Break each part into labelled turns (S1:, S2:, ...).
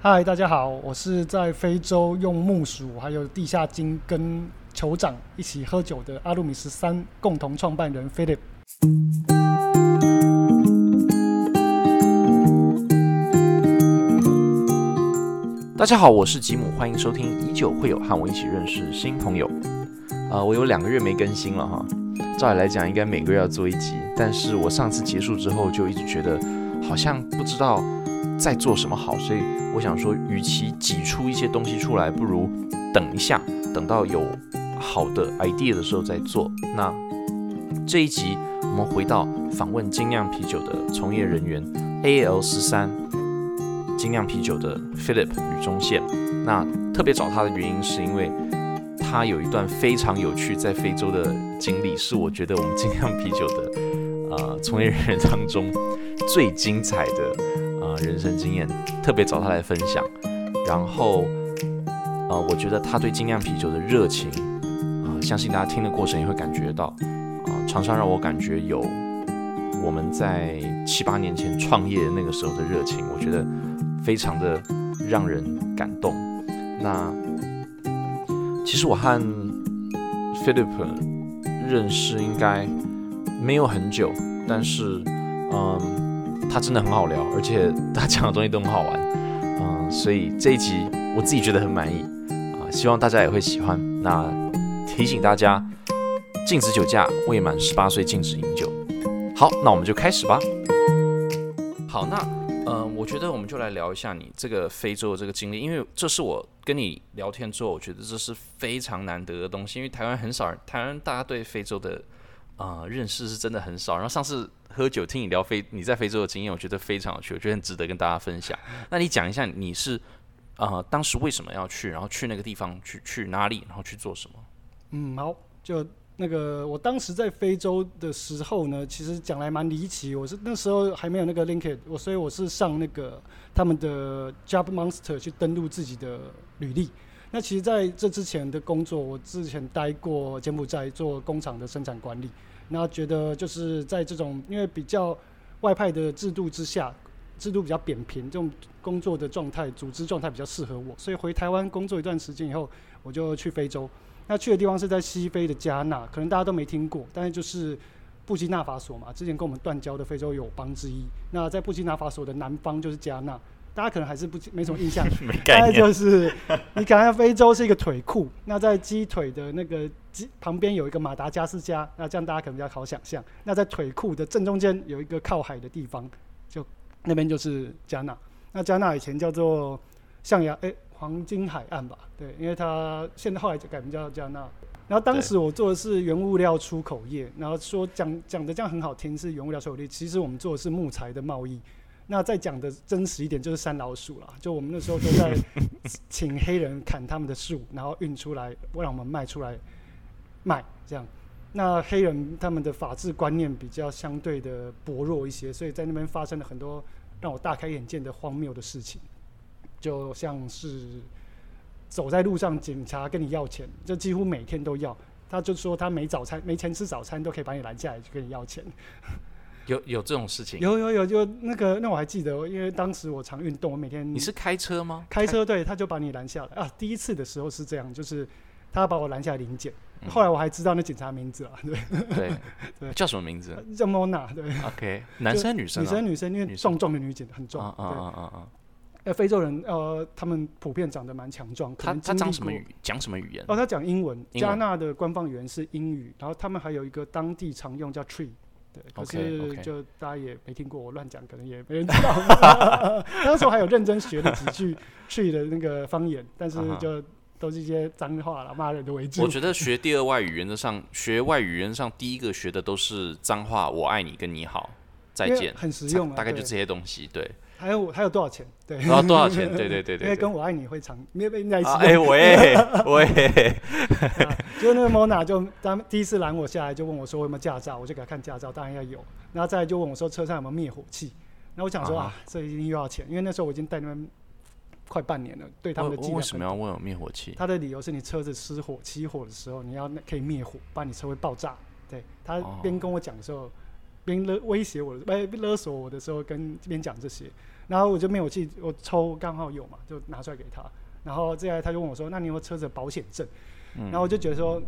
S1: 嗨，大家好，我是在非洲用木薯还有地下茎跟酋长一起喝酒的阿鲁米十三共同创办人 Philip。
S2: 大家好，我是吉姆，欢迎收听《依旧会有和我一起认识新朋友》。啊，我有两个月没更新了哈，照理来讲应该每个月要做一集，但是我上次结束之后就一直觉得好像不知道在做什么好，所以我想说，与其挤出一些东西出来，不如等一下，等到有好的 idea 的时候再做。那这一集我们回到访问精酿啤酒的从业人员 AL 十三。精酿啤酒的 Philip 吕中宪，那特别找他的原因是因为他有一段非常有趣在非洲的经历，是我觉得我们精酿啤酒的呃从业人员当中最精彩的人生经验，特别找他来分享。然后呃，我觉得他对精酿啤酒的热情啊，相信大家听的过程也会感觉到啊，常常让我感觉有我们在七八年前创业那个时候的热情，我觉得。非常的让人感动。那其实我和 Philip 认识应该没有很久，但是嗯，他真的很好聊，而且他讲的东西都很好玩，嗯，所以这一集我自己觉得很满意啊，希望大家也会喜欢。那提醒大家，禁止酒驾，未满十八岁禁止饮酒。好，那我们就开始吧。好，那。嗯，我觉得我们就来聊一下你这个非洲的这个经历，因为这是我跟你聊天之后，我觉得这是非常难得的东西，因为台湾很少人，台湾大家对非洲的啊认识是真的很少。然后上次喝酒听你聊非你在非洲的经验，我觉得非常有趣，我觉得很值得跟大家分享。那你讲一下你是啊当时为什么要去，然后去那个地方去去哪里，然后去做什么？
S1: 嗯，好，就。那个，我当时在非洲的时候呢，其实讲来蛮离奇。我是那时候还没有那个 Linked，我所以我是上那个他们的 Job Monster 去登录自己的履历。那其实在这之前的工作，我之前待过柬埔寨做工厂的生产管理。那觉得就是在这种因为比较外派的制度之下，制度比较扁平，这种工作的状态、组织状态比较适合我，所以回台湾工作一段时间以后，我就去非洲。那去的地方是在西非的加纳，可能大家都没听过，但是就是布基纳法索嘛，之前跟我们断交的非洲友邦之一。那在布基纳法索的南方就是加纳，大家可能还是不没什么印象。
S2: 大
S1: 概就是你看下非洲是一个腿库，那在鸡腿的那个鸡旁边有一个马达加斯加，那这样大家可能比较好想象。那在腿库的正中间有一个靠海的地方，就那边就是加纳。那加纳以前叫做象牙，哎。黄金海岸吧，对，因为它现在后来就改名叫加纳。然后当时我做的是原物料出口业，然后说讲讲的这样很好听是原物料出口业，其实我们做的是木材的贸易。那再讲的真实一点就是山老鼠啦，就我们那时候都在 请黑人砍他们的树，然后运出来让我们卖出来卖这样。那黑人他们的法治观念比较相对的薄弱一些，所以在那边发生了很多让我大开眼界的荒谬的事情。就像是走在路上，警察跟你要钱，就几乎每天都要。他就说他没早餐、没钱吃早餐，都可以把你拦下来，就跟你要钱。
S2: 有有这种事情？
S1: 有有有，就那个那我还记得，因为当时我常运动，我每天
S2: 你是开车吗？
S1: 开车对，他就把你拦下来啊。第一次的时候是这样，就是他把我拦下来临检。后来我还知道那警察名字了，对
S2: 对 对，叫什么名字？
S1: 叫 Mona，对。
S2: OK，男生女生？
S1: 女生女生，因为壮壮的女警很壮。啊啊啊啊！呃，非洲人呃，他们普遍长得蛮强壮。
S2: 他他讲什么语？讲什么语言？
S1: 哦，他讲英文。加纳的官方语言是英语，然后他们还有一个当地常用叫 tree，对，可是就大家也没听过，我乱讲，可能也没人知道。那时候还有认真学了几句 tree 的那个方言，但是就都是一些脏话了，骂人的为主。
S2: 我觉得学第二外语原则上，学外语原则上第一个学的都是脏话，我爱你跟你好，再见，
S1: 很实用，
S2: 大概就这些东西，对。
S1: 还有还有多少钱？对，
S2: 然后多少钱？对对对对。
S1: 因为跟我爱你会长，没有被在一起。
S2: 哎，我也我也。
S1: 就那个 Mona 就当第一次拦我下来，就问我说有没有驾照，我就给他看驾照，当然要有。然后再就问我说车上有没有灭火器。那我想说啊，这一定又要钱，因为那时候我已经带他们快半年了，对他们的技
S2: 为什么要问我灭火器？
S1: 他的理由是你车子失火起火的时候，你要可以灭火，不然你车会爆炸。对他边跟我讲的时候。边勒威胁我，哎，勒索我的时候，跟这边讲这些，然后我就灭火器我抽刚好有嘛，就拿出来给他。然后接下来他就问我说：“那你有没有车子保险证？”然后我就觉得说。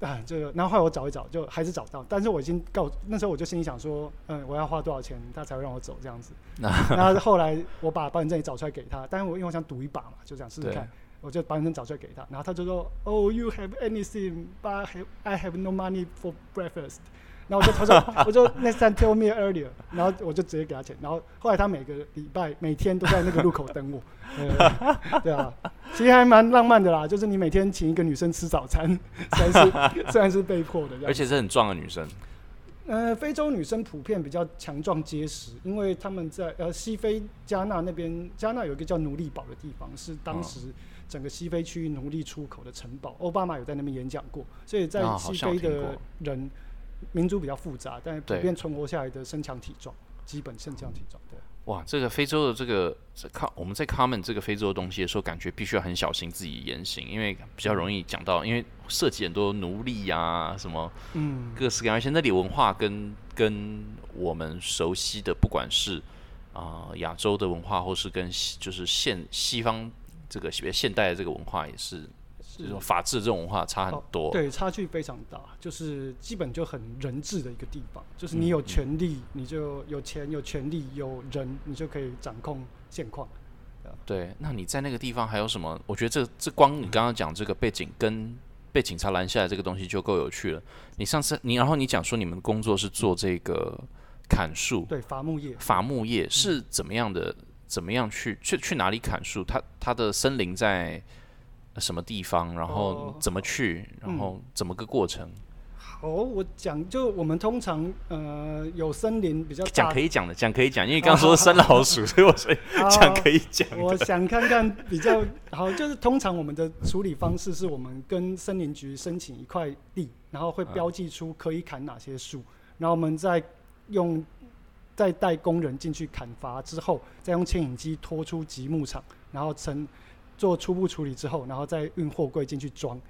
S1: 啊，这个，然后后来我找一找，就还是找到，但是我已经告那时候我就心里想说，嗯，我要花多少钱，他才会让我走这样子。然后后来我把保险证也找出来给他，但是我因为我想赌一把嘛，就这样试试看，我就保险证找出来给他，然后他就说，Oh, you have anything, but I have no money for breakfast. 然后我就他说，我就 next time tell me earlier，然后我就直接给他钱，然后后来他每个礼拜每天都在那个路口等我，对啊，其实还蛮浪漫的啦，就是你每天请一个女生吃早餐，虽然是虽然是被迫的，
S2: 而且是很壮的女生。
S1: 呃，非洲女生普遍比较强壮结实，因为他们在呃西非加纳那边，加纳有一个叫奴隶堡的地方，是当时整个西非区域奴隶出口的城堡，奥巴马有在那边演讲过，所以在西非的人。民族比较复杂，但普遍存活下来的身强体壮，基本身强体壮。对，
S2: 哇，这个非洲的这个看我们在 comment 这个非洲的东西的时候，感觉必须要很小心自己言行，因为比较容易讲到，因为涉及很多奴隶呀，什么，嗯，各式各样，而且那里文化跟跟我们熟悉的，不管是啊亚洲的文化，或是跟就是现西方这个现代的这个文化也是。这种法治这种文化差很多，
S1: 对，差距非常大，就是基本就很人治的一个地方，就是你有权利，你就有钱，有权利，有人，你就可以掌控现况。
S2: 对，那你在那个地方还有什么？我觉得这这光你刚刚讲这个背景跟被警察拦下来这个东西就够有趣了。你上次你然后你讲说你们工作是做这个砍树，
S1: 对，伐木业，
S2: 伐木业是怎么样的？怎么样去去去哪里砍树？它它的森林在。什么地方，然后怎么去，然后怎么个过程？
S1: 好，我讲就我们通常呃有森林比较
S2: 讲可以讲的，讲可以讲，因为刚刚说生老鼠，所以我说讲可以讲。
S1: 我想看看比较好，就是通常我们的处理方式是我们跟森林局申请一块地，然后会标记出可以砍哪些树，然后我们再用再带工人进去砍伐之后，再用牵引机拖出集木场，然后成。做初步处理之后，然后再运货柜进去装。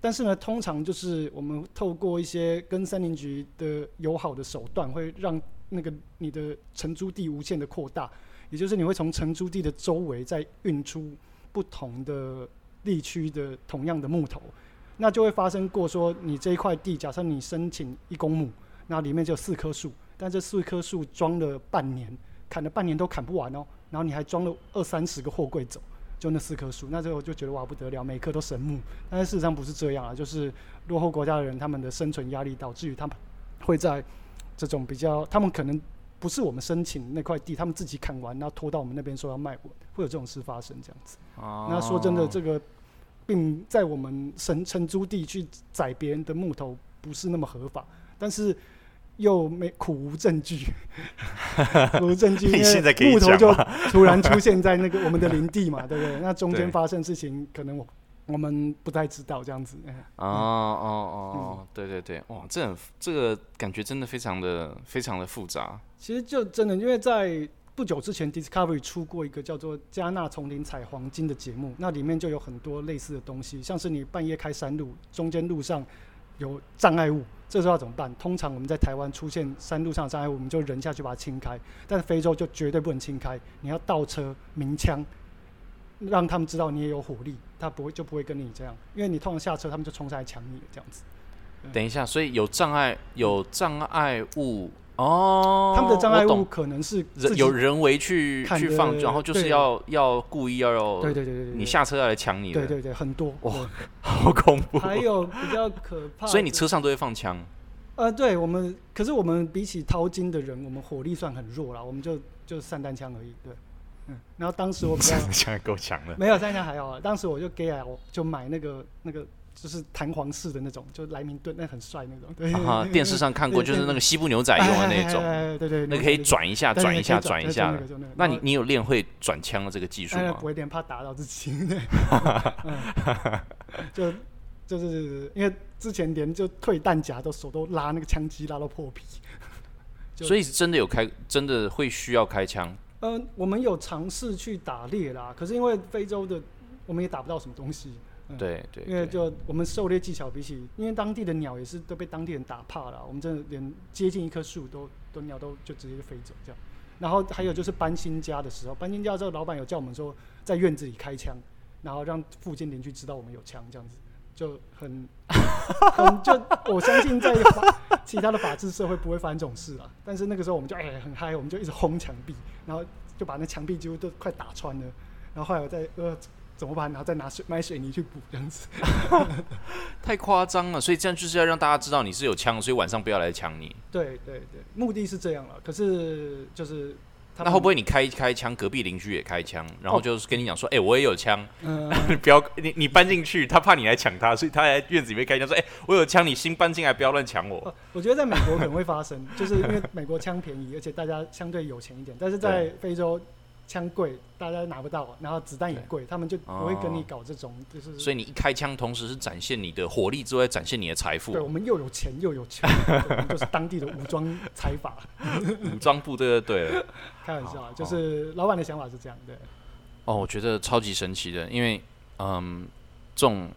S1: 但是呢，通常就是我们透过一些跟森林局的友好的手段，会让那个你的承租地无限的扩大。也就是你会从承租地的周围再运出不同的地区的同样的木头，那就会发生过说，你这一块地，假设你申请一公亩，那里面就四棵树，但这四棵树装了半年，砍了半年都砍不完哦，然后你还装了二三十个货柜走。就那四棵树，那时候就觉得哇不得了，每棵都神木。但是事实上不是这样啊，就是落后国家的人他们的生存压力导致于他们会在这种比较，他们可能不是我们申请那块地，他们自己砍完，然后拖到我们那边说要卖我，会有这种事发生这样子。那说真的，这个并在我们承承租地去宰别人的木头不是那么合法，但是。又没苦无证据，苦无证据，因为木头就突然出现在那个我们的林地嘛，对不对？那中间发生事情，可能我我们不太知道这样子。
S2: 哦哦哦，对对对，哇，这很这个感觉真的非常的非常的复杂。
S1: 其实就真的，因为在不久之前，Discovery 出过一个叫做《加纳丛林采黄金》的节目，那里面就有很多类似的东西，像是你半夜开山路，中间路上有障碍物。这时候要怎么办？通常我们在台湾出现山路上障碍物，我们就人下去把它清开。但是非洲就绝对不能清开，你要倒车鸣枪，让他们知道你也有火力，他不会就不会跟你这样，因为你通常下车，他们就冲上来抢你这样子。
S2: 等一下，所以有障碍有障碍物。哦，
S1: 他们的障碍物可能是
S2: 有人为去去放，然后就是要要故意要要，
S1: 对对对对，
S2: 你下车要来抢你
S1: 的，对对对，很多
S2: 哇，好恐怖。
S1: 还有比较可怕，
S2: 所以你车上都会放枪？
S1: 呃，对我们，可是我们比起淘金的人，我们火力算很弱了，我们就就散弹枪而已，对，嗯。然后当时我比较
S2: 枪够强了，
S1: 没有散弹枪还好啊。当时我就给啊，我就买那个那个。就是弹簧式的那种，就莱明顿那很帅那种。对
S2: 啊，电视上看过，就是那个西部牛仔用的那种。
S1: 对对，
S2: 那可以转一下，转一下，转一下。那你你有练会转枪的这个技术吗？
S1: 不会练，怕打到自己。就就是因为之前连就退弹夹都手都拉那个枪机拉到破皮。
S2: 所以是真的有开，真的会需要开枪。
S1: 嗯，我们有尝试去打猎啦，可是因为非洲的，我们也打不到什么东西。
S2: 对对，
S1: 因为就我们狩猎技巧比起，因为当地的鸟也是都被当地人打怕了，我们真的连接近一棵树都都鸟都就直接就飞走这样。然后还有就是搬新家的时候，搬新家之后，老板有叫我们说在院子里开枪，然后让附近邻居知道我们有枪，这样子就很 很就我相信在法其他的法治社会不会发生这种事啊。但是那个时候我们就哎、很嗨，我们就一直轰墙壁，然后就把那墙壁几乎都快打穿了。然后后来我在呃怎么办？然后再拿水买水泥去补这样子。
S2: 太夸张了，所以这样就是要让大家知道你是有枪，所以晚上不要来抢你。
S1: 对对对，目的是这样了。可是就是他
S2: 那会不会你开一开枪，隔壁邻居也开枪，然后就是跟你讲说，哎、我也有枪，不要你你搬进去，他怕你来抢他，所以他在院子里面开枪说，哎、我有枪，你新搬进来不要乱抢我。
S1: 哦我觉得在美国可能会发生，就是因为美国枪便宜，而且大家相对有钱一点。但是在 非洲，枪贵，大家拿不到，然后子弹也贵，他们就不会跟你搞这种，就是
S2: 所以你一开枪，同时是展现你的火力之外，展现你的财富
S1: 对，我们又有钱又有枪，我们就是当地的武装财阀。
S2: 武装部队就对了。
S1: 开玩笑啊，就是老板的想法是这样，对。
S2: 哦，我觉得超级神奇的，因为嗯，这种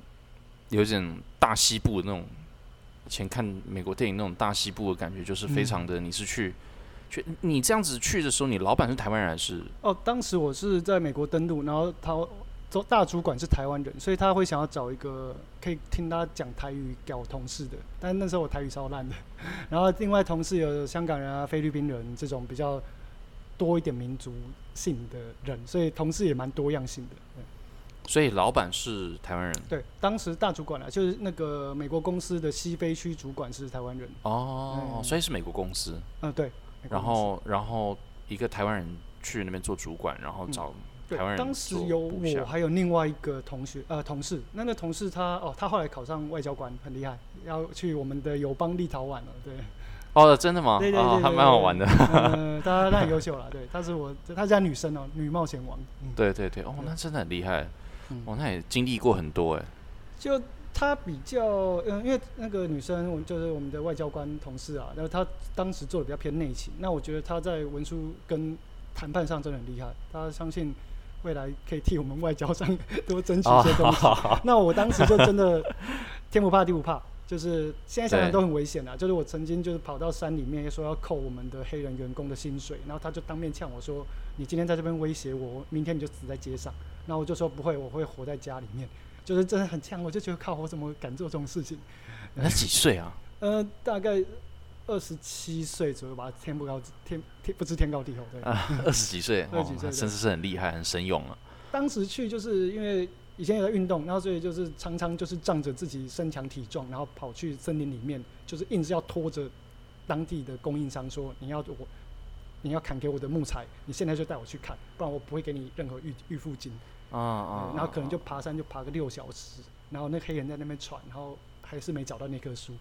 S2: 有一点大西部的那种，以前看美国电影那种大西部的感觉，就是非常的，你是去去你这样子去的时候，你老板是台湾人还是？
S1: 哦，当时我是在美国登陆，然后他周大主管是台湾人，所以他会想要找一个可以听他讲台语给我同事的。但那时候我台语超烂的，然后另外同事有香港人啊、菲律宾人这种比较多一点民族性的人，所以同事也蛮多样性的。对
S2: 所以老板是台湾人
S1: 对，当时大主管啊，就是那个美国公司的西非区主管是台湾人。
S2: 哦，
S1: 嗯
S2: 所以是美国公司，
S1: 嗯、对。
S2: 然后然后一个台湾人去那边做主管，然后找台湾人
S1: 当时有我，还有另外一个同学呃同事，那个同事他哦，他后来考上外交官，很厉害，要去我们的友邦立陶宛了，对，
S2: 哦，真的吗？
S1: 对对
S2: 哦，还
S1: 对对
S2: 蛮好玩的。
S1: 呃，他他很优秀了，对，他是我，他家女生哦，女冒险王，嗯，
S2: 对对对，哦，那真的很厉害，
S1: 嗯。
S2: 哦，那也经历过很多哎。
S1: 就他比较，嗯、因为那个女生，我就是我们的外交官同事啊，然后她当时做的比较偏内勤，那我觉得她在文书跟谈判上真的很厉害，她相信未来可以替我们外交上多争取一些东西。那我当时就真的天不怕地不怕，就是现在想想都很危险啊。就是我曾经就是跑到山里面说要扣我们的黑人员工的薪水，然后他就当面呛我说：“你今天在这边威胁我，明天你就死在街上。”然后我就说：“不会，我会活在家里面。”就是真的很呛，我就觉得靠，我怎么敢做这种事情？
S2: 那几岁啊？
S1: 呃，大概二十七岁左右吧，天不高天天不知天高地厚。对啊，
S2: 二十几岁，哦
S1: 二十几岁
S2: 那真的是很厉害，很神勇啊。
S1: 当时去就是因为以前有在运动，然后所以就是常常就是仗着自己身强体壮，然后跑去森林里面，就是硬是要拖着当地的供应商说你要我。你要砍给我的木材，你现在就带我去砍，不然我不会给你任何预预付金。
S2: 啊啊
S1: 对，然后可能就爬山就爬个六小时，然后那黑人在那边喘，然后还是没找到那棵树。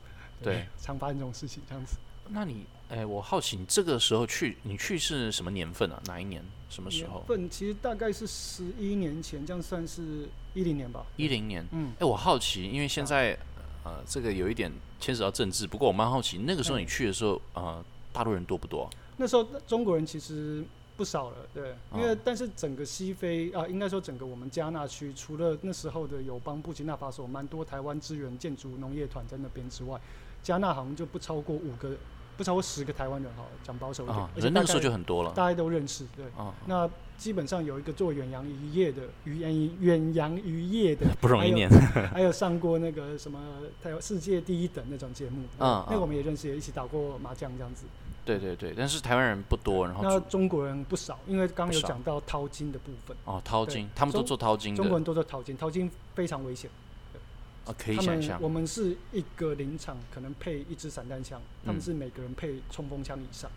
S2: 对，
S1: 常发生这种事情，这样子。
S2: 那你，哎，我好奇，你这个时候去，你去是什么年份啊？哪一年？什么时候
S1: 年？份其实大概是十一年前，这样算是一零年吧。
S2: 一零年。
S1: 嗯，
S2: 哎，我好奇，因为现在呃，这个有一点牵扯到政治，不过我蛮好奇，那个时候
S1: 嗯
S2: 你去的时候，呃，大陆人多不多啊？
S1: 那时候中国人其实不少了，对，因为
S2: 哦
S1: 但是整个西非啊，应该说整个我们加纳区，除了那时候的友邦布吉纳法索蛮多台湾支援建筑农业团在那边之外，加纳好像就不超过五个，不超过十个台湾人哈，讲保守一点，
S2: 啊，
S1: 而且
S2: 人那个时候就很多了。
S1: 大家都认识，对。
S2: 啊，
S1: 那基本上有一个做远洋渔业的远远洋渔业的，
S2: 不容易念。
S1: 还有上过那个什么台湾世界第一等那种节目，
S2: 嗯嗯
S1: 那个我们也认识，也一起打过麻将这样子。
S2: 对对对，但是台湾人不多，然后
S1: 那中国人不少，因为刚刚有讲到淘金的部分，
S2: 哦淘金，他们都做淘金的，
S1: 中国人都做淘金，淘金非常危险。
S2: 啊，可以想象
S1: 我。们是一个林场可能配一支散弹枪，他们
S2: 嗯
S1: 是每个人配冲锋枪以上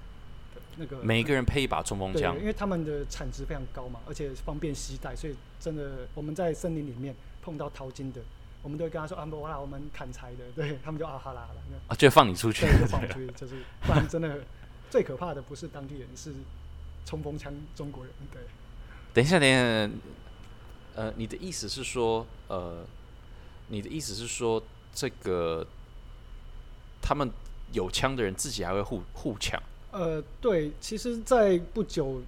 S1: 的那个。
S2: 每一个人配一把冲锋
S1: 对，
S2: 枪
S1: 因，为他们的产值非常高嘛，而且方便携带，所以真的我们在森林里面碰到淘金的，我们都会跟他说啊，不啦，我们砍柴的，对他们就啊哈啦好了，
S2: 啊，就放你出去。
S1: 对，就放出去，就是不然真的最可怕的不是当地人，是冲锋枪中国人，对。
S2: 等一下，等一下，呃，你的意思是说，呃，你的意思是说，这个他们有枪的人自己还会互互抢？
S1: 呃，对，其实，在不久，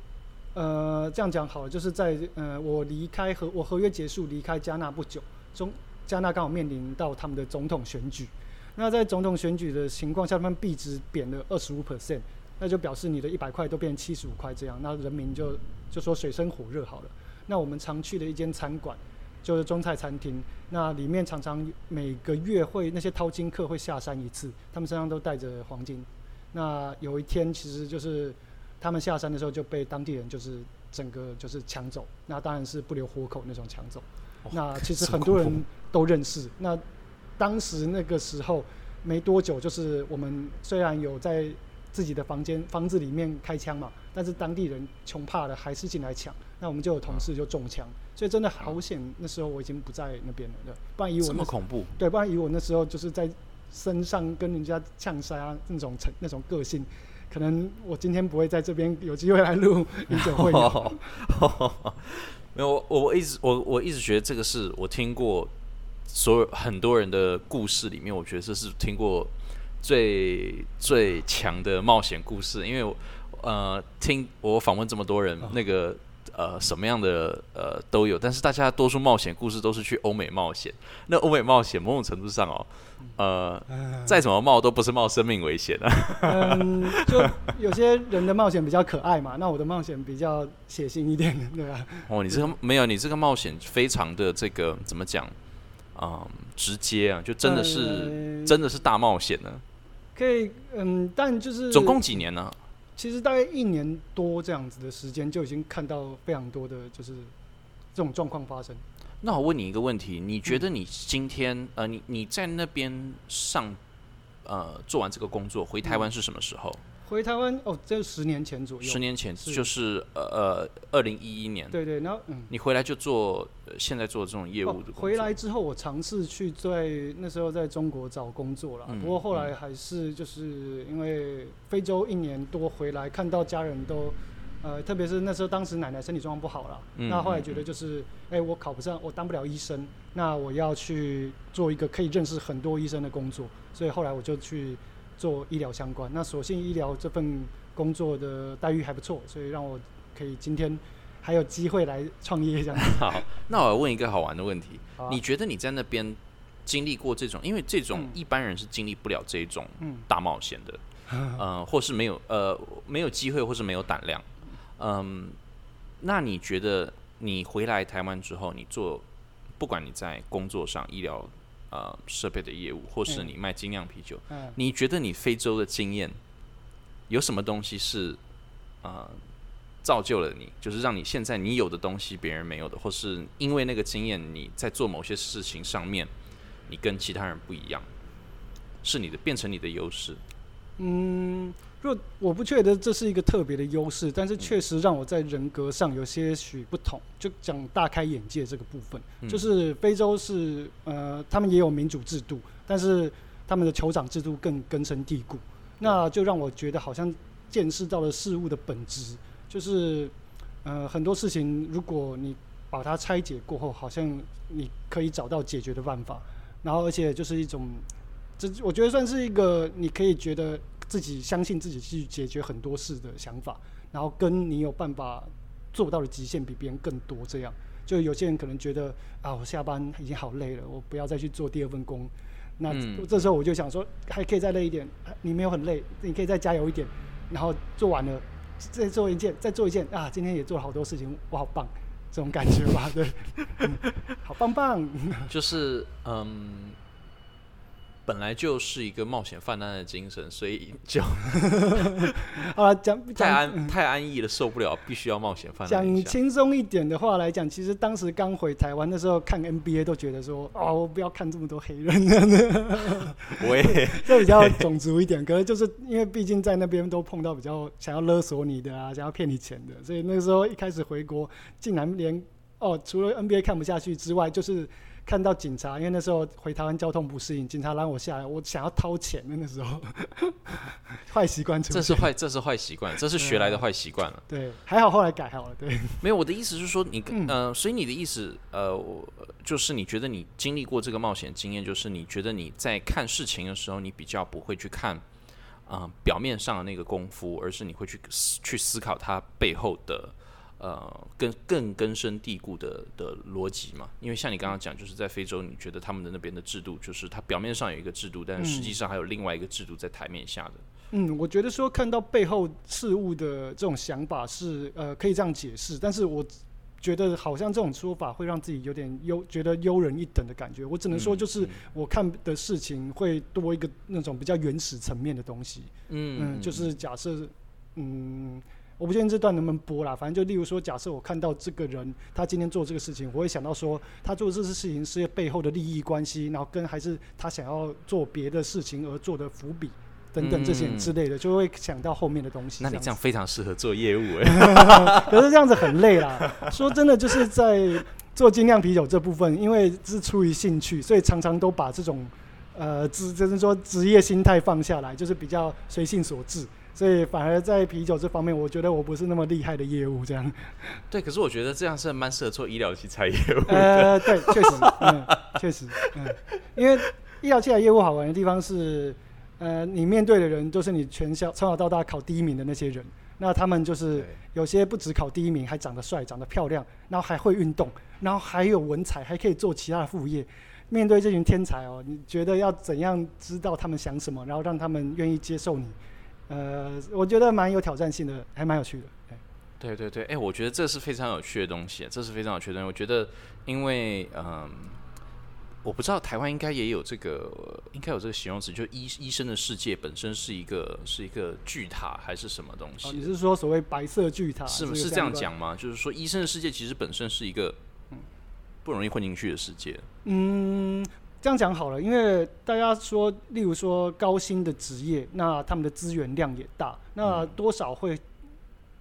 S1: 呃，这样讲好了，就是在呃，我离开合我合约结束离开加纳不久，中加纳刚好面临到他们的总统选举。那在总统选举的情况下，他们币值贬了二十五 percent，那就表示你的一百块都变成七十五块这样，那人民就就说水深火热好了。那我们常去的一间餐馆就是中菜餐厅，那里面常常每个月会那些淘金客会下山一次，他们身上都带着黄金。那有一天其实就是他们下山的时候就被当地人就是整个就是抢走，那当然是不留活口那种抢走。那其实很多人都认识。那当时那个时候没多久，就是我们虽然有在自己的房间房子里面开枪嘛，但是当地人穷怕了还是进来抢。那我们就有同事就中枪，所以真的好险。那时候我已经不在那边了，对，不然以我
S2: 那么恐怖，
S1: 对，不然以我那时候就是在身上跟人家呛杀那种成那种个性，可能我今天不会在这边有机会来录 饮酒会。
S2: 没有，我我一直我我一直觉得这个是我听过所有很多人的故事里面，我觉得这是听过最最强的冒险故事。因为呃，听我访问这么多人，那个呃什么样的呃都有，但是大家多数冒险故事都是去欧美冒险。那欧美冒险某种程度上哦。呃，再怎么冒都不是冒生命危险的。
S1: 嗯，就有些人的冒险比较可爱嘛，那我的冒险比较血腥一点，对吧？
S2: 哦，你这个没有，你这个冒险非常的这个怎么讲啊？直接啊，就真的是真的是大冒险呢。
S1: 可以，嗯，但就是
S2: 总共几年呢？
S1: 其实大概一年多这样子的时间，就已经看到非常多的就是这种状况发生。
S2: 那我问你一个问题，你觉得你今天呃，你你在那边上呃做完这个工作回台湾是什么时候？
S1: 回台湾哦，这十年前左右。
S2: 十年前就是呃呃二零一一年。
S1: 对对，然后嗯，
S2: 你回来就做现在做这种业务的。
S1: 回来之后，我尝试去在那时候在中国找工作了，不过后来还是就是因为非洲一年多回来，看到家人都。呃，特别是那时候，当时奶奶身体状况不好了，那后来觉得就是，哎，我考不上，我当不了医生，那我要去做一个可以认识很多医生的工作，所以后来我就去做医疗相关。那所幸医疗这份工作的待遇还不错，所以让我可以今天还有机会来创业这样。
S2: 好，那我问一个好玩的问题，你觉得你在那边经历过这种，因为这种一般人是经历不了这种大冒险的，呃，或是没有呃没有机会，或是没有胆量。嗯，那你觉得你回来台湾之后，你做不管你在工作上、医疗呃设备的业务，或是你卖精酿啤酒，你觉得你非洲的经验有什么东西是呃造就了你，就是让你现在你有的东西别人没有的，或是因为那个经验你在做某些事情上面，你跟其他人不一样，是你的变成你的优势？
S1: 嗯。若我不觉得这是一个特别的优势，但是确实让我在人格上有些许不同。就讲大开眼界这个部分，就是非洲是呃，他们也有民主制度，但是他们的酋长制度更根深蒂固。那就让我觉得好像见识到了事物的本质，就是呃很多事情，如果你把它拆解过后，好像你可以找到解决的办法。然后而且就是一种，这我觉得算是一个你可以觉得。自己相信自己去解决很多事的想法，然后跟你有办法做到的极限比别人更多，这样就有些人可能觉得啊，我下班已经好累了，我不要再去做第二份工。那这时候我就想说，还可以再累一点，你没有很累，你可以再加油一点，然后做完了再做一件，再做一件啊，今天也做了好多事情，我好棒，这种感觉吧，对，好棒棒，
S2: 就是嗯。本来就是一个冒险泛滥的精神，所以就
S1: 啊讲
S2: 太安太安逸了，受不了，必须要冒险泛滥。
S1: 讲轻松一点的话来讲，其实当时刚回台湾的时候看 NBA 都觉得说，哦，我不要看这么多黑人。
S2: 我也
S1: 这比较种族一点，可是就是因为毕竟在那边都碰到比较想要勒索你的啊，想要骗你钱的，所以那个时候一开始回国，竟然连哦，除了 NBA 看不下去之外，就是。看到警察，因为那时候回台湾交通不适应，警察拦我下来，我想要掏钱的那时候，坏习惯。
S2: 这是坏，这是坏习惯，这是学来的坏习惯了。
S1: 对，还好后来改好了。对，
S2: 没有我的意思是说，你呃，所以你的意思呃，就是你觉得你经历过这个冒险经验，就是你觉得你在看事情的时候，你比较不会去看啊表面上的那个功夫，而是你会去去思考它背后的。呃更更根深蒂固的的逻辑嘛。因为像你刚刚讲，就是在非洲，你觉得他们的那边的制度，就是它表面上有一个制度，但是实际上还有另外一个制度在台面下的。
S1: 嗯，我觉得说看到背后事物的这种想法是呃可以这样解释，但是我觉得好像这种说法会让自己有点优，觉得优人一等的感觉。我只能说就是我看的事情会多一个那种比较原始层面的东西。嗯嗯，就是假设嗯，我不确定这段能不能播啦，反正就例如说，假设我看到这个人他今天做这个事情，我会想到说他做这些事情是背后的利益关系，然后跟还是他想要做别的事情而做的伏笔。等等这些之类的，就会想到后面的东西。
S2: 那你这样非常适合做业务
S1: 哎。可是这样子很累啦。说真的，就是在做精酿啤酒这部分，因为是出于兴趣，所以常常都把这种呃职，就是说职业心态放下来，就是比较随性所致。所以反而在啤酒这方面，我觉得我不是那么厉害的业务这样。
S2: 对，可是我觉得这样是蛮适合做医疗器材业务。
S1: 呃，对，确实，嗯，确实，嗯，因为医疗器材业务好玩的地方是。呃，你面对的人都是你全校从小到大考第一名的那些人，那他们就是有些不止考第一名，还长得帅、长得漂亮，然后还会运动，然后还有文采，还可以做其他的副业。面对这群天才哦，你觉得要怎样知道他们想什么，然后让他们愿意接受你？呃，我觉得蛮有挑战性的，还蛮有趣的。
S2: 对对对，哎，我觉得这是非常有趣的东西，这是非常有趣的。东西。我觉得，因为嗯。我不知道台湾应该也有这个，应该有这个形容词，就医医生的世界本身是一个是一个巨塔还是什么东西？
S1: 你是说所谓白色巨塔？
S2: 是是这样讲吗？就是说医生的世界其实本身是一个不容易混进去的世界。
S1: 嗯，这样讲好了，因为大家说，例如说高薪的职业，那他们的资源量也大，那多少会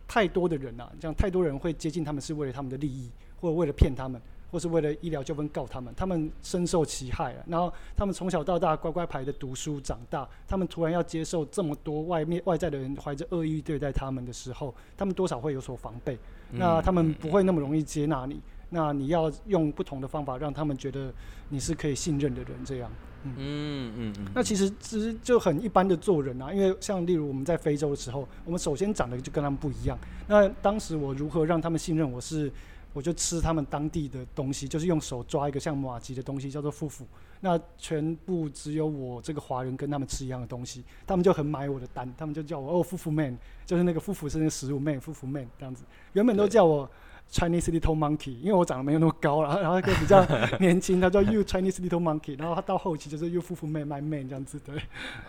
S1: 太多的人啊，这样太多人会接近他们，是为了他们的利益，或者为了骗他们。或是为了医疗纠纷告他们，他们深受其害了。然后他们从小到大乖乖牌的读书长大，他们突然要接受这么多外面外在的人怀着恶意对待他们的时候，他们多少会有所防备。那他们不会那么容易接纳你。那你要用不同的方法让他们觉得你是可以信任的人。这样，嗯嗯嗯。那其实其实就很一般的做人啊，因为像例如我们在非洲的时候，我们首先长得就跟他们不一样。那当时我如何让他们信任我是？我就吃他们当地的东西，就是用手抓一个像马吉的东西，叫做夫妇。那全部只有我这个华人跟他们吃一样的东西，他们就很买我的单，他们就叫我哦夫妇 man，就是那个夫妇是那个食物 man，夫妇 man 这样子。原本都叫我 Chinese little monkey，因为我长得没有那么高了，然后一个比较 年轻，他叫 You Chinese little monkey，然后他到后期就是 You 夫妇 man my man 这样子对。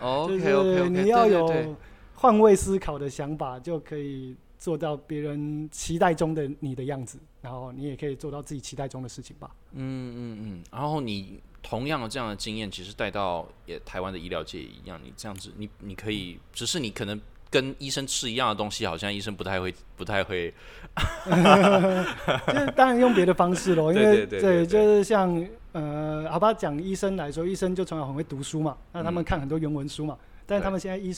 S2: OK OK
S1: 你要有换位思考的想法，就可以。做到别人期待中的你的样子，然后你也可以做到自己期待中的事情吧。
S2: 嗯嗯嗯。然后你同样的这样的经验，其实带到也台湾的医疗界也一样。你这样子，你你可以，只是你可能跟医生吃一样的东西，好像医生不太会，不太会。
S1: 就是当然用别的方式喽，因
S2: 为对，
S1: 就是像呃，好吧，讲医生来说，医生就从小很会读书嘛，那他们看很多原文书嘛，但是他们现在医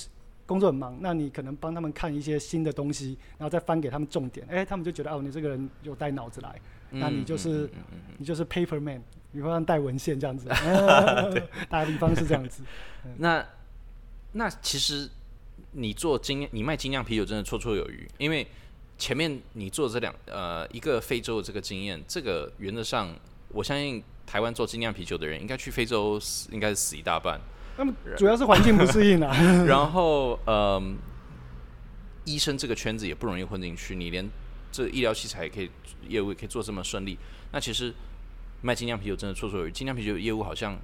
S1: 工作很忙，那你可能帮他们看一些新的东西，然后再翻给他们重点，哎，他们就觉得哦，你这个人有带脑子来，那你就是你就是 paper man，比方带文献这样子，打个比方是这样子。
S2: 那那其实你做精你卖精酿啤酒真的绰绰有余，因为前面你做这两呃一个非洲的这个经验，这个原则上我相信台湾做精酿啤酒的人应该去非洲死应该是死一大半。
S1: 那么主要是环境不适应啊。
S2: 然后，嗯，医生这个圈子也不容易混进去。你连这医疗器材也可以业务也可以做这么顺利，那其实卖精酿啤酒真的绰绰有余。精酿啤酒业务好像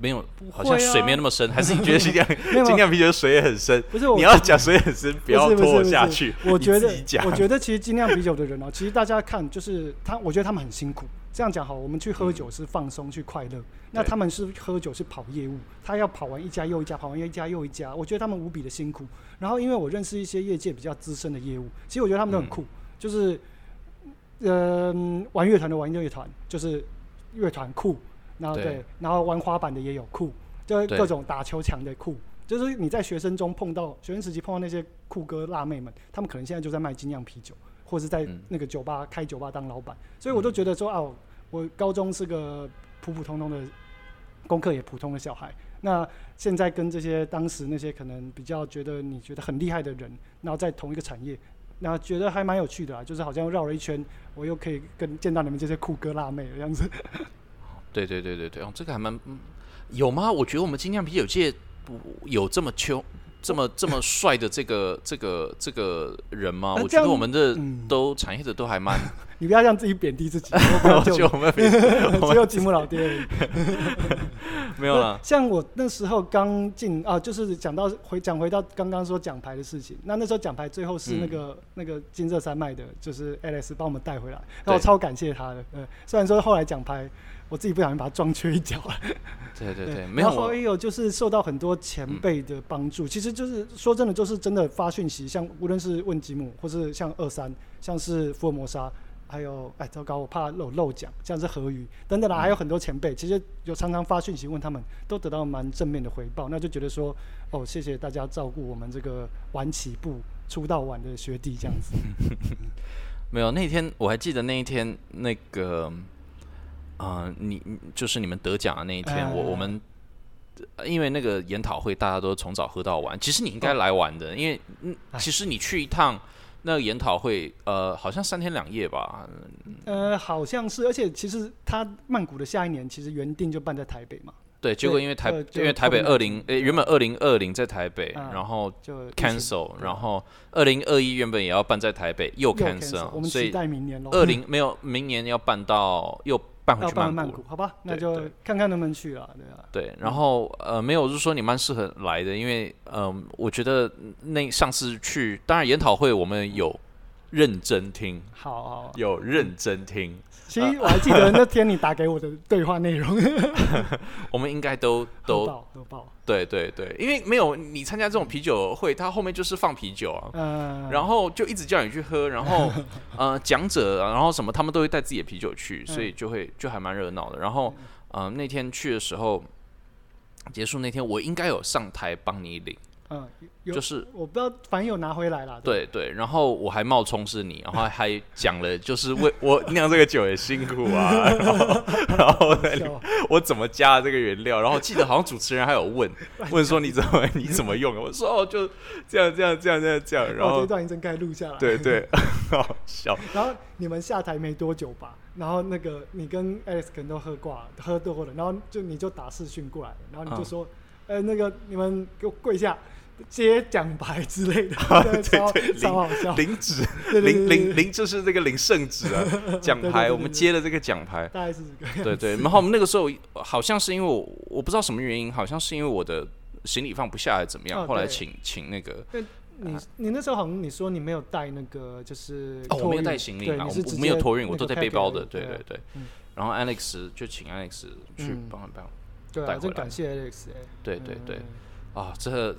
S2: 没有，好像水没有那么深，还是你觉得精酿精酿啤酒水也很深？
S1: 不是，
S2: 你要讲水很深，
S1: 不
S2: 要拖下去。
S1: 我觉得，我觉得其实精酿啤酒的人哦，其实大家看就是他，我觉得他们很辛苦。这样讲好，我们去喝酒是放松去快乐，那他们是喝酒是跑业务，他要跑完一家又一家，跑完一家又一家，我觉得他们无比的辛苦。然后因为我认识一些业界比较资深的业务，其实我觉得他们都很酷，就是，呃，玩乐团的玩乐团，就是乐团酷，然后对，然后玩滑板的也有酷，就是各种打球强的酷，就是你在学生中碰到学生时期碰到那些酷哥辣妹们，他们可能现在就在卖精酿啤酒。或是在那个酒吧开酒吧当老板，所以我都觉得说哦，我高中是个普普通通的，功课也普通的小孩。那现在跟这些当时那些可能比较觉得你觉得很厉害的人，然后在同一个产业，那觉得还蛮有趣的啊，就是好像绕了一圈，我又可以跟见到你们这些酷哥辣妹的样子。
S2: 对对对对对，哦，这个还蛮嗯有吗？我觉得我们精酿啤酒界不有这么秋。这么这么帅的这个这个这个人吗？我觉得我们的都产业的都还蛮。
S1: 你不要让自己贬低自己，就
S2: 我们
S1: 只有吉姆老爹。
S2: 没有了。
S1: 像我那时候刚进啊，就是讲到回讲回到刚刚说奖牌的事情。那那时候奖牌最后是那个那个金色山脉的，就是 Alex 帮我们带回来，那我超感谢他的。呃，虽然说后来奖牌。我自己不小心把它撞缺一脚了。
S2: 对对对，没有。
S1: 然后也有就是受到很多前辈的帮助，其实就是说真的，就是真的发讯息，像无论是问吉姆，或是像二三，像是福尔摩沙，还有哎糟糕，我怕漏漏讲，像是何宇等等啦，还有很多前辈，其实有常常发讯息问他们，都得到蛮正面的回报，那就觉得说哦，谢谢大家照顾我们这个晚起步出道晚的学弟这样子。
S2: 没有那天我还记得那一天那个。啊，你就是你们得奖的那一天，我我们因为那个研讨会，大家都从早喝到晚。其实你应该来玩的，因为嗯，其实你去一趟那个研讨会，呃，好像三天两夜吧。
S1: 呃，好像是，而且其实他曼谷的下一年其实原定就办在台北嘛。
S2: 对，结果因为台因为台北二零诶原本二零二零在台北，然后就 cancel，然后二零二一原本也要办在台北，又 cancel，
S1: 我们期待明年喽。
S2: 二零没有明年要办到又。
S1: 要
S2: 办
S1: 曼谷，好吧，那就看看能不能去啊，对啊。
S2: 对，然后呃，没有，就是说你蛮适合来的，因为嗯，我觉得那上次去，当然研讨会我们有认真听，
S1: 好好，
S2: 有认真听。
S1: 其实我还记得那天你打给我的对话内容，
S2: 我们应该都都
S1: 都报。
S2: 对对对，因为没有你参加这种啤酒会，他后面就是放啤酒啊，嗯，然后就一直叫你去喝，然后 呃讲者，然后什么他们都会带自己的啤酒去，所以就会就还蛮热闹的。然后嗯那天去的时候，结束那天我应该有上台帮你领。嗯，就是
S1: 我不知道，反正有拿回来了。
S2: 对对，然后我还冒充是你，然后还讲了，就是为我酿这个酒也辛苦啊，然后我怎么加这个原料，然后记得好像主持人还有问 问说你怎么你怎么用，我说哦就这样这样这样这样这样，然后
S1: 这段应该录下来。
S2: 对对，好笑。
S1: 然后你们下台没多久吧，然后那个你跟 Alex 可能都喝挂喝多了，然后就你就打视讯过来，然后你就说，呃那个你们给我跪下。接奖牌之类的，超超好笑。
S2: 领纸，领领领，就是这个领圣旨啊，奖牌。我们接了这个奖牌，
S1: 大概是这个。
S2: 对对，然后我们那个时候好像是因为我我不知道什么原因，好像是因为我的行李放不下还是怎么样，后来请请那个。
S1: 你你那时候好像你说你没有带那个就是
S2: 哦，我没有带行李啊，我没有托运，我都在背包的。对对对。然后 Alex 就请 Alex 去帮帮
S1: 对啊，真感谢 Alex 哎。
S2: 对对对，啊这。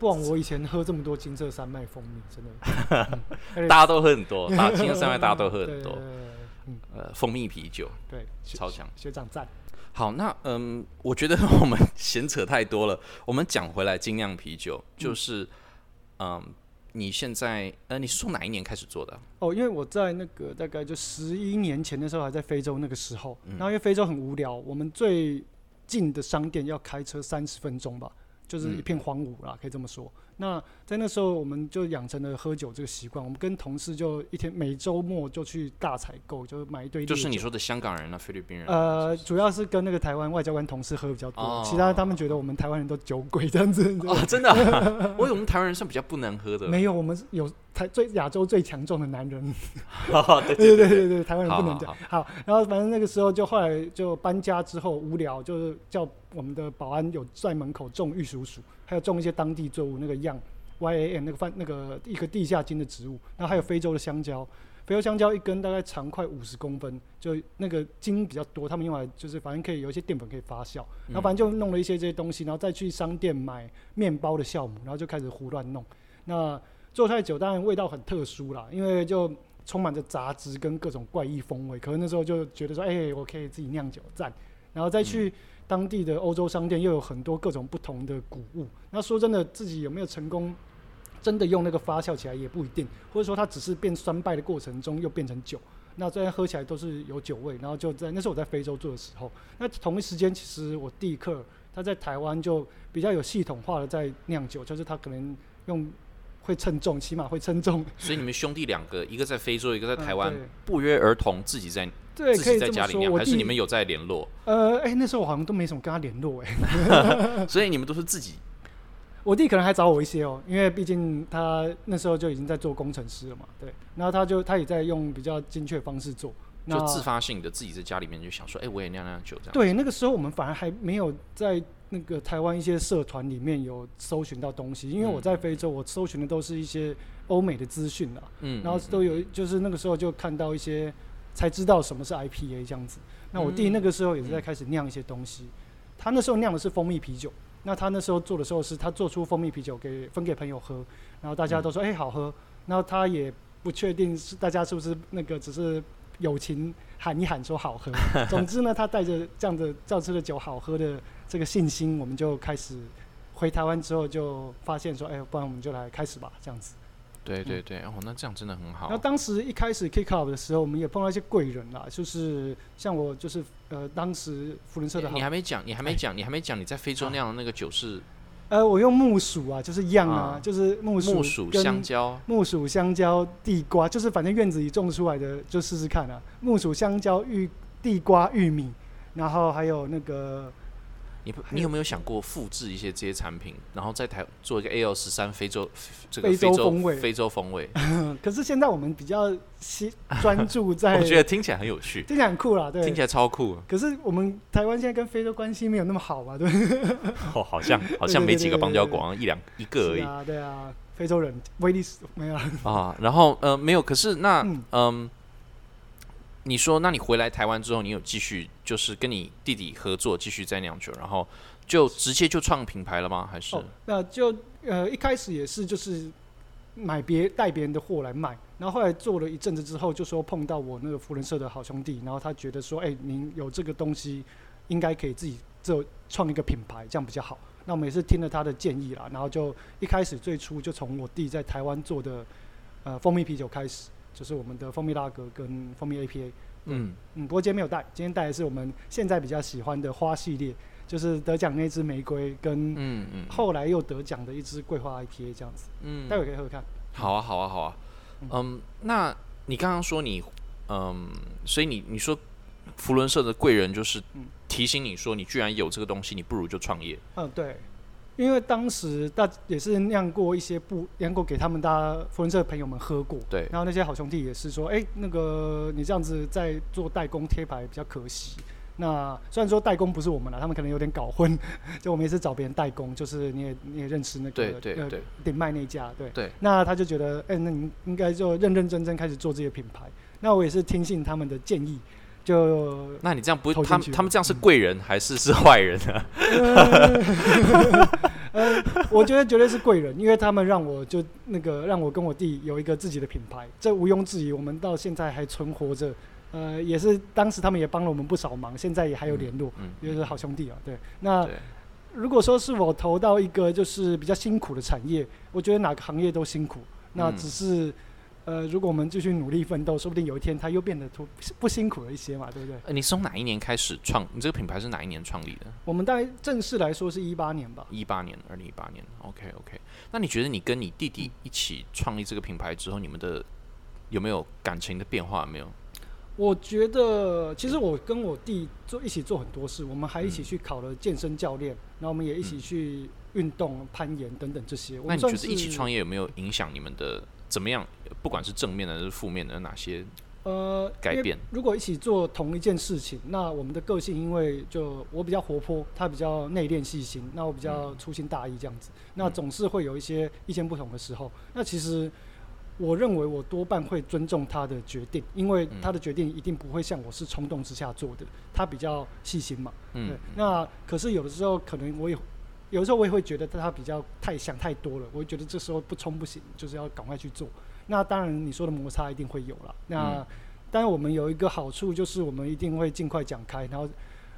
S1: 不枉我以前喝这么多金色山脉蜂蜜，真的，
S2: 大家都喝很多，大金色山脉大家都喝很多，呃，蜂蜜啤酒，
S1: 对，
S2: 超强，
S1: 学长赞。
S2: 好，那嗯，我觉得我们闲扯太多了，我们讲回来精酿啤酒，就是嗯，你现在呃，你是从哪一年开始做的？
S1: 哦，因为我在那个大概就十一年前的时候还在非洲那个时候，然后因为非洲很无聊，我们最近的商店要开车三十分钟吧。就是一片荒芜啦，可以这么说。那在那时候，我们就养成了喝酒这个习惯。我们跟同事就一天每周末就去大采购，就买一堆。
S2: 就是你说的香港人啊，菲律宾人。
S1: 呃，主要是跟那个台湾外交官同事喝比较多，其他他们觉得我们台湾人都酒鬼这样子。
S2: 哦，真的？我以为我们台湾人算比较不能喝的。
S1: 没有，我们有台最亚洲最强壮的男人。
S2: 对对
S1: 对对对，台湾人不能讲。好，然后反正那个时候就后来就搬家之后无聊，就是叫我们的保安有在门口种玉蜀黍，还有种一些当地作物那个样。Y A N 那个饭那个一个地下茎的植物，然后还有非洲的香蕉，非洲香蕉一根大概长快五十公分，就那个茎比较多，他们用来就是反正可以有一些淀粉可以发酵，然后反正就弄了一些这些东西，然后再去商店买面包的酵母，然后就开始胡乱弄。那做出来酒当然味道很特殊啦，因为就充满着杂质跟各种怪异风味。可能那时候就觉得说，哎，我可以自己酿酒赞，然后再去当地的欧洲商店又有很多各种不同的谷物。那说真的，自己有没有成功？真的用那个发酵起来也不一定，或者说它只是变酸败的过程中又变成酒，那这样喝起来都是有酒味。然后就在那是我在非洲做的时候，那同一时间其实我弟克他在台湾就比较有系统化的在酿酒，就是他可能用会称重，起码会称重。
S2: 所以你们兄弟两个，一个在非洲，一个在台湾，
S1: 嗯
S2: 不约而同自己在
S1: 对，
S2: 自
S1: 可以
S2: 在家里酿，
S1: 我弟
S2: 还是你们有在联络？
S1: 呃，哎、那时候我好像都没什么跟他联络，哎，
S2: 所以你们都是自己
S1: 我弟可能还找我一些哦，因为毕竟他那时候就已经在做工程师了嘛，对，然后他就他也在用比较精确的方式做，那
S2: 就自发性的自己在家里面就想说，哎、我也酿酿酒这样。
S1: 对，那个时候我们反而还没有在那个台湾一些社团里面有搜寻到东西，因为我
S2: 嗯。
S1: 在非洲，我搜寻的都是一些欧美的资讯啦，
S2: 嗯，
S1: 然后都有，就是那个时候就看到一些，才知道什么是 IPA 这样子。那我弟
S2: 嗯。
S1: 那个时候也是在开始酿一些东西，他那时候酿的是蜂蜜啤酒，那他那时候做的时候是他做出蜂蜜啤酒给分给朋友喝，然后大家都说哎、好喝，然后他也不确定是大家是不是那个只是友情喊一喊说好喝，总之呢，他带着这样的造出的酒好喝的这个信心，我们就开始回台湾之后就发现说，哎、不然我们就来开始吧，这样子。
S2: 对对对，哦，那这样真的很好
S1: 然后。当时一开始 kick off 的时候，我们也碰到一些贵人啦，就是像我就是呃，当时福伦社的好
S2: 你，还没讲，你还没讲，你还没讲，你在非洲
S1: 啊
S2: 酿的那个酒是
S1: 呃，我用木薯啊，就是样啊，
S2: 啊
S1: 就是木薯
S2: 木薯、香蕉，
S1: 木薯、香蕉、地瓜，就是反正院子里种出来的就试试看啊。木薯、香蕉、玉、地瓜、玉米，然后还有那个
S2: 你你有没有想过复制一些这些产品，然后在台做一个 A L 十三非洲这个
S1: 非洲风味
S2: 非洲风味？
S1: 嗯，可是现在我们比较专专注在，
S2: 我觉得听起来很有趣，
S1: 听起来很酷啦，对。
S2: 听起来超酷。
S1: 可是我们台湾现在跟非洲关系没有那么好嘛，对？
S2: 哦，好像好像没几个邦交国，好像一两一个而已
S1: 对啊，非洲人威力没有啦。
S2: 啊。然后呃没有，可是那
S1: 嗯
S2: 嗯，你说，那你回来台湾之后，你有继续就是跟你弟弟合作，继续在酿酒，然后就直接就创品牌了吗？还是，
S1: 那就呃一开始也是就是买别带别人的货来卖，然后后来做了一阵子之后，就说碰到我那个福人社的好兄弟，然后他觉得说，哎、您有这个东西，应该可以自己做创一个品牌，这样比较好。那我们也是听了他的建议啦，然后就一开始最初就从我弟在台湾做的呃蜂蜜啤酒开始，就是我们的蜂蜜拉格跟蜂蜜 APA。
S2: 嗯
S1: 嗯，不过今天没有带，今天带的是我们现在比较喜欢的花系列，就是得奖那支玫瑰跟
S2: 嗯嗯
S1: 后来又得奖的一支桂花 IPA 这样子，
S2: 嗯
S1: 待会可以喝喝看。
S2: 好啊，好啊，好啊。嗯，那你刚刚说你，嗯，所以你你说福伦社的贵人就是
S1: 嗯
S2: 提醒你说，你居然有这个东西，你不如就创业。
S1: 嗯，对，因为当时大也是酿过一些不酿过给他们大家福伦社的朋友们喝过，
S2: 对，
S1: 然后那些好兄弟也是说，哎、那个你这样子在做代工贴牌比较可惜。那虽然说代工不是我们了，他们可能有点搞混，就我们也是找别人代工，就是你也你也认识那个呃
S2: 对对对。
S1: 顶麦那家，对。
S2: 对，
S1: 那他就觉得，哎、那你应该就认认真真开始做这些品牌。那我也是听信他们的建议，就
S2: 那你这样不会，
S1: 投
S2: 他们他们这样是贵人还是是坏人啊？
S1: 呃，我觉得绝对是贵人，因为他们让我就那个让我跟我弟有一个自己的品牌，这毋庸置疑，我们到现在还存活着。呃，也是当时他们也帮了我们不少忙，现在也还有联络，
S2: 嗯，
S1: 也是好兄弟啊。对，那
S2: 对，
S1: 如果说是我投到一个就是比较辛苦的产业，我觉得哪个行业都辛苦，那
S2: 嗯
S1: 只是。呃，如果我们继续努力奋斗，说不定有一天他又变得不不辛苦了一些嘛，对不对？
S2: 呃，你是从哪一年开始创？你这个品牌是哪一年创立的？
S1: 我们大概正式来说是一八年吧。
S2: 一八年，二零一八年。OK OK。那你觉得你跟你弟弟一起创立这个品牌之后，你们的有没有感情的变化？没有？
S1: 我觉得，其实我跟我弟做一起做很多事，我们还一起
S2: 嗯
S1: 去考了健身教练，然后我们也一起
S2: 嗯
S1: 去运动、攀岩等等这些。我
S2: 那你觉得一起创业有没有影响你们的怎么样？不管是正面的还是负面的，有哪些？
S1: 呃
S2: 改变
S1: 如果一起做同一件事情，那我们的个性因为就我比较活泼，他比较内敛细心，那我比较粗心大意这样子，那
S2: 嗯
S1: 总是会有一些意见不同的时候。那其实我认为我多半会尊重他的决定，因为
S2: 嗯
S1: 他的决定一定不会像我是冲动之下做的，他比较细心嘛。
S2: 嗯
S1: 对，，那可是有的时候可能我也，有时候我也会觉得他比较太想太多了，我觉得这时候不冲不行，就是要赶快去做。那当然你说的摩擦一定会有了。那、
S2: 嗯
S1: 当然我们有一个好处就是我们一定会尽快讲开，然后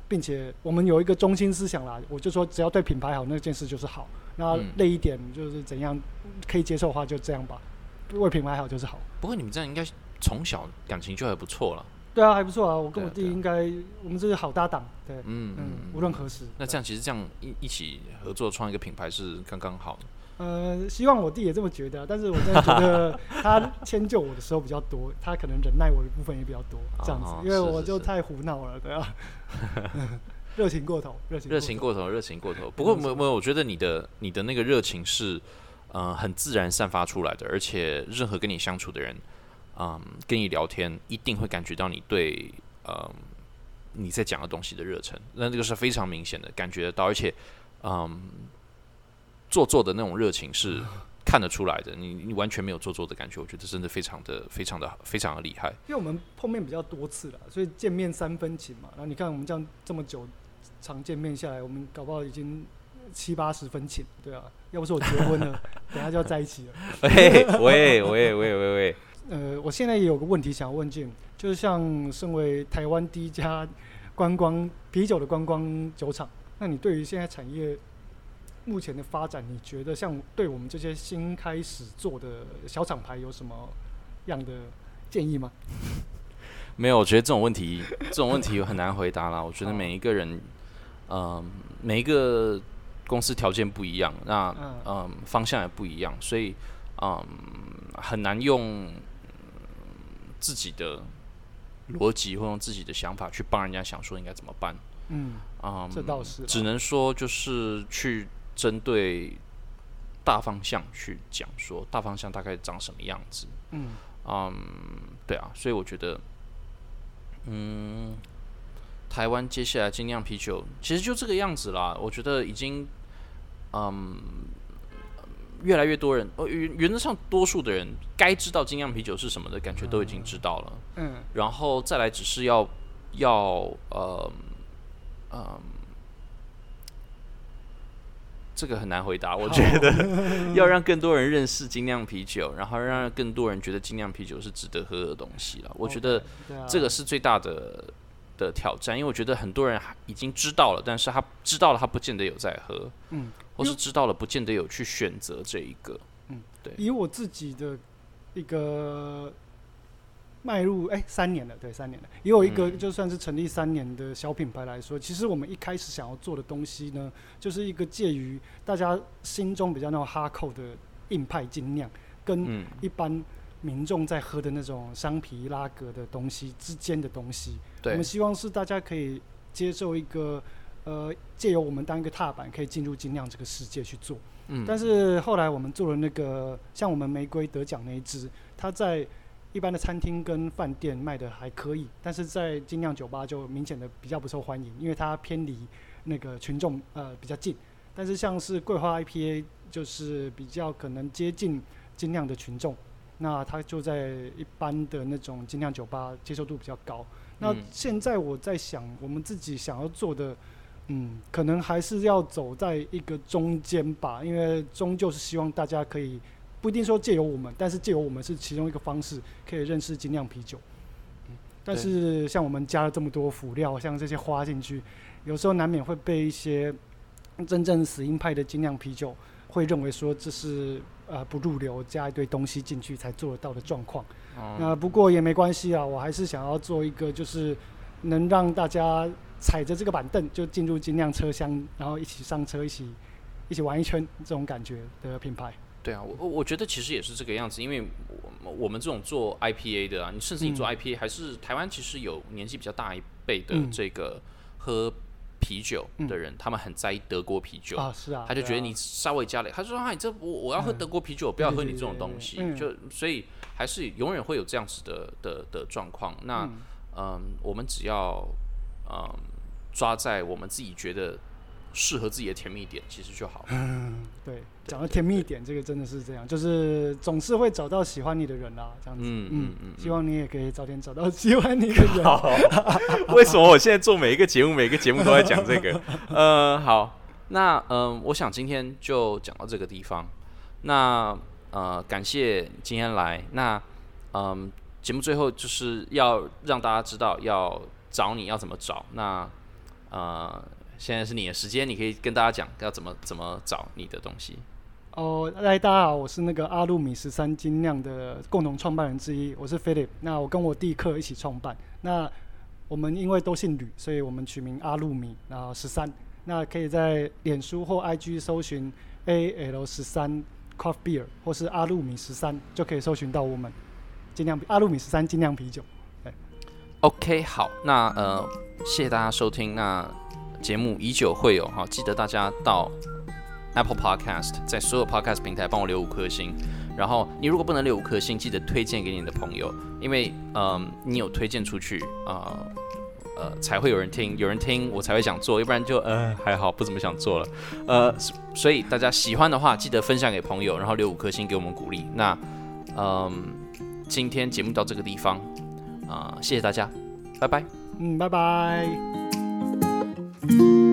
S1: 并且我们有一个中心思想啦，我就说只要对品牌好，那件事就是好。那
S2: 嗯
S1: 累一点就是怎样可以接受的话就这样吧，为品牌好就是好。
S2: 不过你们这样应该从小感情就还不错了。
S1: 对啊，还不错啊，我跟我弟应该我们这是好搭档，对，
S2: 嗯
S1: 嗯，无论何时。
S2: 那这样其实这样一一起合作创一个品牌是刚刚好的。
S1: 呃，希望我弟也这么觉得，但是我真的觉得 他迁就我的时候比较多，他可能忍耐我的部分也比较多，这样子
S2: 哦，
S1: 因为我就太胡闹了，对啊，热情过头，热情
S2: 热情过头，热情过头。不过没有没有，我觉得你的你的那个热情是，呃，很自然散发出来的，而且任何跟你相处的人，嗯，跟你聊天一定会感觉到你对，嗯，你在讲的东西的热忱，那这个是非常明显的，感觉得到，而且，嗯，做作的那种热情是 看得出来的，你你完全没有做作的感觉，我觉得真的非常的非常的非常的厉害。
S1: 因为我们碰面比较多次了，所以见面三分情嘛。然后你看我们这样这么久常见面下来，我们搞不好已经七八十分情，对啊。要不是我结婚了，等下就要在一起了。
S2: 喂喂喂喂喂喂，
S1: 呃，我现在也有个问题想要问 Jim，就是像身为台湾第一家观光啤酒的观光酒厂，那你对于现在产业目前的发展，你觉得像对我们这些新开始做的小厂牌有什么样的建议吗？
S2: 没有，我觉得这种问题，这种问题很难回答啦。我觉得每一个人，嗯、每一个公司条件不一样，那
S1: 嗯
S2: 嗯、方向也不一样，所以嗯、很难用嗯自己的逻辑或用自己的想法去帮人家想说应该怎么办。
S1: 嗯，
S2: 嗯，
S1: 这倒是
S2: 只能说就是去针对大方向去讲，说大方向大概长什么样子。
S1: 嗯
S2: 嗯，对啊，所以我觉得，嗯，台湾接下来精酿啤酒其实就这个样子啦。我觉得已经，嗯，越来越多人，呃，原原则上多数的人该知道精酿啤酒是什么的感觉都已经知道了。
S1: 嗯
S2: 然后再来只是要要呃嗯，这个很难回答，我觉得要让更多人认识精酿啤酒，然后让更多人觉得精酿啤酒是值得喝的东西了。我觉得这个是最大的的挑战，因为我觉得很多人还已经知道了，但是他知道了，他不见得有在喝，
S1: 嗯，
S2: 或是知道了，不见得有去选择这一个。嗯，对。
S1: 以我自己的一个迈入哎、三年了，对三年了，以我一个
S2: 嗯
S1: 就算是成立三年的小品牌来说，其实我们一开始想要做的东西呢，就是一个介于大家心中比较那种哈扣的硬派精酿，跟
S2: 嗯。
S1: 一般民众在喝的那种商皮拉格的东西之间的东西。我们，希望是大家可以接受一个呃，借由我们当一个踏板，可以进入精酿这个世界去做。
S2: 嗯，
S1: 但是后来我们做了那个，像我们玫瑰得奖那一支，它在一般的餐厅跟饭店卖的还可以，但是在精酿酒吧就明显的比较不受欢迎，因为它偏离那个群众呃比较近。但是像是桂花 IPA 就是比较可能接近精酿的群众，那他就在一般的那种精酿酒吧接受度比较高。那
S2: 嗯
S1: 现在我在想，我们自己想要做的，嗯，可能还是要走在一个中间吧，因为终究是希望大家可以不一定说借由我们，但是借由我们是其中一个方式，可以认识精酿啤酒。嗯，但是像我们加了这么多辅料，像这些花进去，有时候难免会被一些真正死硬派的精酿啤酒会认为说这是呃不入流，加一堆东西进去才做得到的状况。
S2: 哦
S1: 那不过也没关系啊，我还是想要做一个就是能让大家踩着这个板凳就进入精酿车厢，然后一起上车，一起一起玩一圈这种感觉的品牌。
S2: 对啊，我我我觉得其实也是这个样子，因为我们我们这种做 IPA 的啊，你甚至你做
S1: 嗯
S2: IPA，、还是台湾其实有年纪比较大一辈的
S1: 嗯
S2: 这个喝啤酒的人，他们很在意德国啤酒。
S1: 啊，是啊，
S2: 他就觉得你稍微加了，他说：“啊，你这我我要喝
S1: 嗯
S2: 德国啤酒，我不要喝你这种东西。
S1: 嗯
S2: 就所以还是永远会有这样子的的的状况。那
S1: 嗯
S2: 嗯我们只要嗯抓在我们自己觉得适合自己的甜蜜点，其实就好了。
S1: 对，讲到甜蜜点，这个真的是这样，就是总是会找到喜欢你的人啦，这样子。
S2: 嗯嗯嗯
S1: 希望你也可以早点找到喜欢你的人。
S2: 好，为什么我现在做每一个节目，每一个节目都在讲这个？呃，好，那嗯、我想今天就讲到这个地方。那呃，感谢今天来。那嗯、节目最后就是要让大家知道要找你要怎么找。那呃，现在是你的时间，你可以跟大家讲要怎么怎么找你的东西。
S1: 哦，嗨，大家好，我是那个阿路米十三精酿的共同创办人之一，我是 Philip。那我跟我弟克一起创办。那我们因为都姓吕，所以我们取名阿路米，然后十三。那可以在脸书或 IG 搜寻 A L 十三 Craft Beer 或是阿路米十三，就可以搜寻到我们精酿阿路米十三精酿啤酒。
S2: OK，好，那呃，谢谢大家收听。那节目依旧会有哈，记得大家到 Apple Podcast，在所有 Podcast 平台帮我留五颗星。然后你如果不能留五颗星，记得推荐给你的朋友，因为嗯、你有推荐出去啊。呃才会有人听，有人听我才会想做，要不然就呃还好不怎么想做了。呃，所以大家喜欢的话，记得分享给朋友，然后留五颗星给我们鼓励。那嗯、今天节目到这个地方啊、谢谢大家，拜拜。
S1: 嗯，拜拜。Thank you.